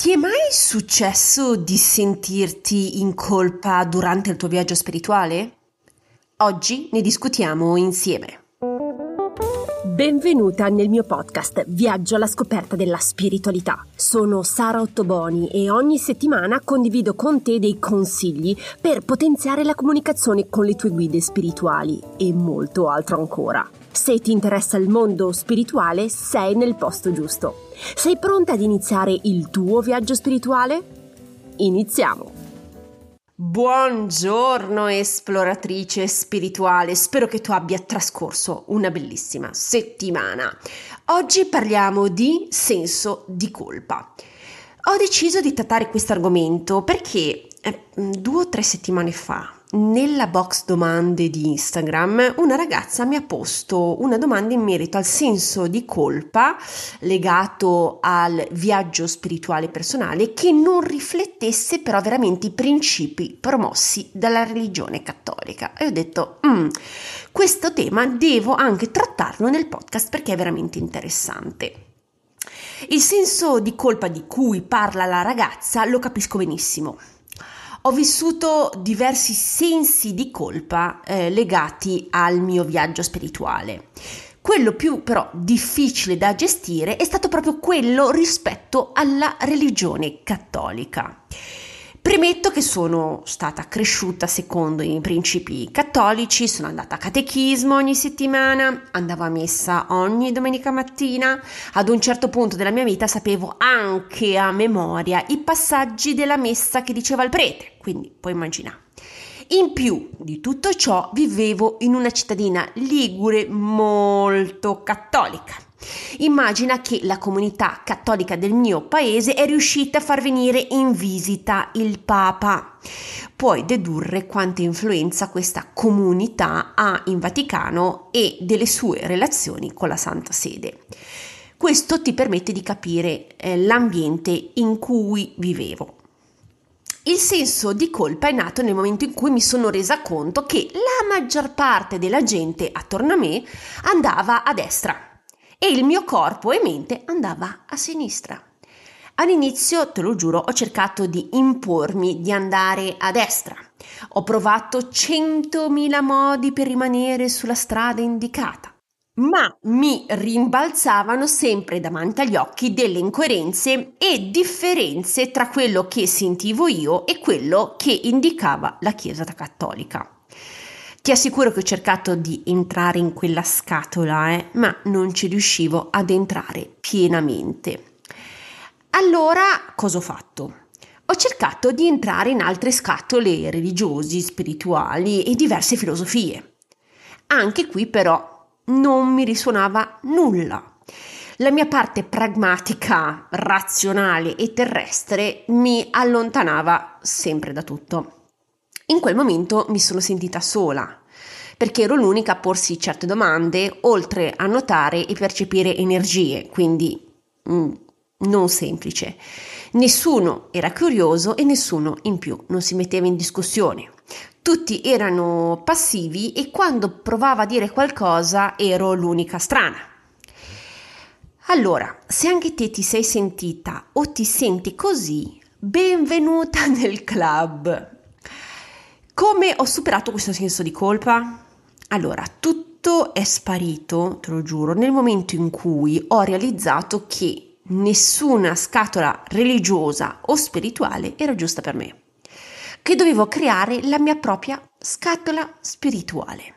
Ti è mai successo di sentirti in colpa durante il tuo viaggio spirituale? Oggi ne discutiamo insieme. Benvenuta nel mio podcast Viaggio alla scoperta della spiritualità. Sono Sara Ottoboni e ogni settimana condivido con te dei consigli per potenziare la comunicazione con le tue guide spirituali e molto altro ancora. Se ti interessa il mondo spirituale, sei nel posto giusto. Sei pronta ad iniziare il tuo viaggio spirituale? Iniziamo! Buongiorno esploratrice spirituale, spero che tu abbia trascorso una bellissima settimana. Oggi parliamo di senso di colpa. Ho deciso di trattare questo argomento perché eh, due o tre settimane fa nella box domande di Instagram una ragazza mi ha posto una domanda in merito al senso di colpa legato al viaggio spirituale personale che non riflettesse però veramente i principi promossi dalla religione cattolica. E ho detto, mm, questo tema devo anche trattarlo nel podcast perché è veramente interessante. Il senso di colpa di cui parla la ragazza lo capisco benissimo ho vissuto diversi sensi di colpa eh, legati al mio viaggio spirituale. Quello più però difficile da gestire è stato proprio quello rispetto alla religione cattolica. Premetto che sono stata cresciuta secondo i principi cattolici, sono andata a catechismo ogni settimana, andavo a messa ogni domenica mattina, ad un certo punto della mia vita sapevo anche a memoria i passaggi della messa che diceva il prete, quindi puoi immaginare. In più di tutto ciò vivevo in una cittadina ligure molto cattolica Immagina che la comunità cattolica del mio paese è riuscita a far venire in visita il Papa. Puoi dedurre quanta influenza questa comunità ha in Vaticano e delle sue relazioni con la Santa Sede. Questo ti permette di capire eh, l'ambiente in cui vivevo. Il senso di colpa è nato nel momento in cui mi sono resa conto che la maggior parte della gente attorno a me andava a destra e il mio corpo e mente andava a sinistra. All'inizio, te lo giuro, ho cercato di impormi di andare a destra. Ho provato centomila modi per rimanere sulla strada indicata, ma mi rimbalzavano sempre davanti agli occhi delle incoerenze e differenze tra quello che sentivo io e quello che indicava la Chiesa cattolica. Ti assicuro che ho cercato di entrare in quella scatola, eh, ma non ci riuscivo ad entrare pienamente. Allora, cosa ho fatto? Ho cercato di entrare in altre scatole religiosi, spirituali e diverse filosofie. Anche qui però non mi risuonava nulla. La mia parte pragmatica, razionale e terrestre mi allontanava sempre da tutto. In quel momento mi sono sentita sola, perché ero l'unica a porsi certe domande, oltre a notare e percepire energie, quindi mm, non semplice. Nessuno era curioso e nessuno in più non si metteva in discussione. Tutti erano passivi e quando provava a dire qualcosa ero l'unica strana. Allora, se anche te ti sei sentita o ti senti così, benvenuta nel club. Come ho superato questo senso di colpa? Allora, tutto è sparito, te lo giuro, nel momento in cui ho realizzato che nessuna scatola religiosa o spirituale era giusta per me, che dovevo creare la mia propria scatola spirituale.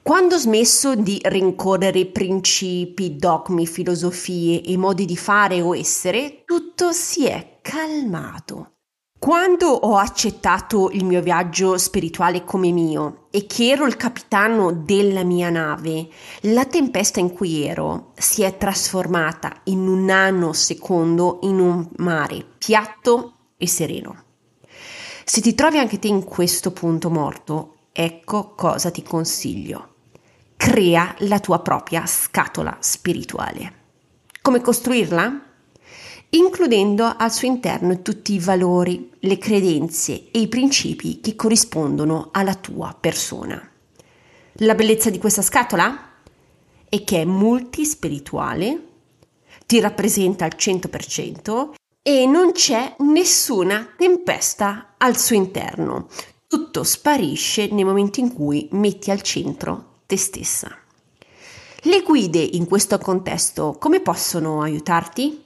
Quando ho smesso di rincorrere principi, dogmi, filosofie e modi di fare o essere, tutto si è calmato. Quando ho accettato il mio viaggio spirituale come mio e che ero il capitano della mia nave, la tempesta in cui ero si è trasformata in un nanosecondo in un mare piatto e sereno. Se ti trovi anche te in questo punto morto, ecco cosa ti consiglio. Crea la tua propria scatola spirituale. Come costruirla? Includendo al suo interno tutti i valori, le credenze e i principi che corrispondono alla tua persona. La bellezza di questa scatola è che è multispirituale, ti rappresenta al 100% e non c'è nessuna tempesta al suo interno. Tutto sparisce nel momento in cui metti al centro te stessa. Le guide in questo contesto come possono aiutarti?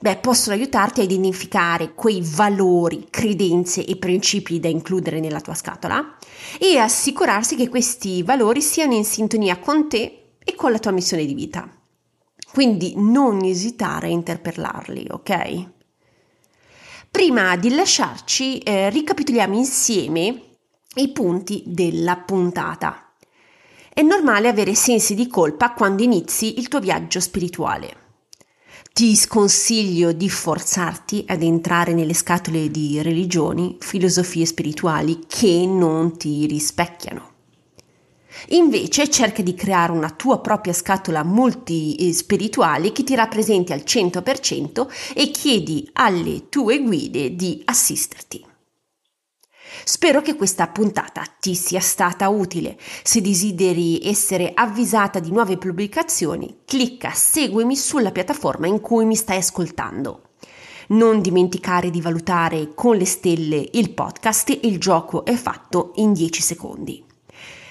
Beh, possono aiutarti a identificare quei valori, credenze e principi da includere nella tua scatola e assicurarsi che questi valori siano in sintonia con te e con la tua missione di vita. Quindi non esitare a interpellarli, ok? Prima di lasciarci, eh, ricapitoliamo insieme i punti della puntata. È normale avere sensi di colpa quando inizi il tuo viaggio spirituale. Ti sconsiglio di forzarti ad entrare nelle scatole di religioni, filosofie spirituali che non ti rispecchiano. Invece cerca di creare una tua propria scatola multispirituale che ti rappresenti al 100% e chiedi alle tue guide di assisterti. Spero che questa puntata ti sia stata utile. Se desideri essere avvisata di nuove pubblicazioni, clicca seguimi sulla piattaforma in cui mi stai ascoltando. Non dimenticare di valutare con le stelle il podcast Il gioco è fatto in 10 secondi.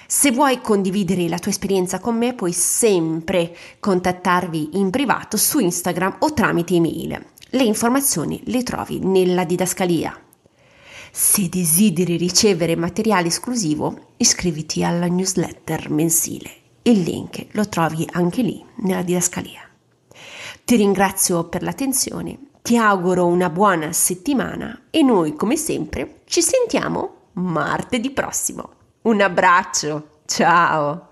Se vuoi condividere la tua esperienza con me, puoi sempre contattarvi in privato su Instagram o tramite email. Le informazioni le trovi nella didascalia. Se desideri ricevere materiale esclusivo, iscriviti alla newsletter mensile. Il link lo trovi anche lì nella didascalia. Ti ringrazio per l'attenzione, ti auguro una buona settimana e noi come sempre ci sentiamo martedì prossimo. Un abbraccio, ciao!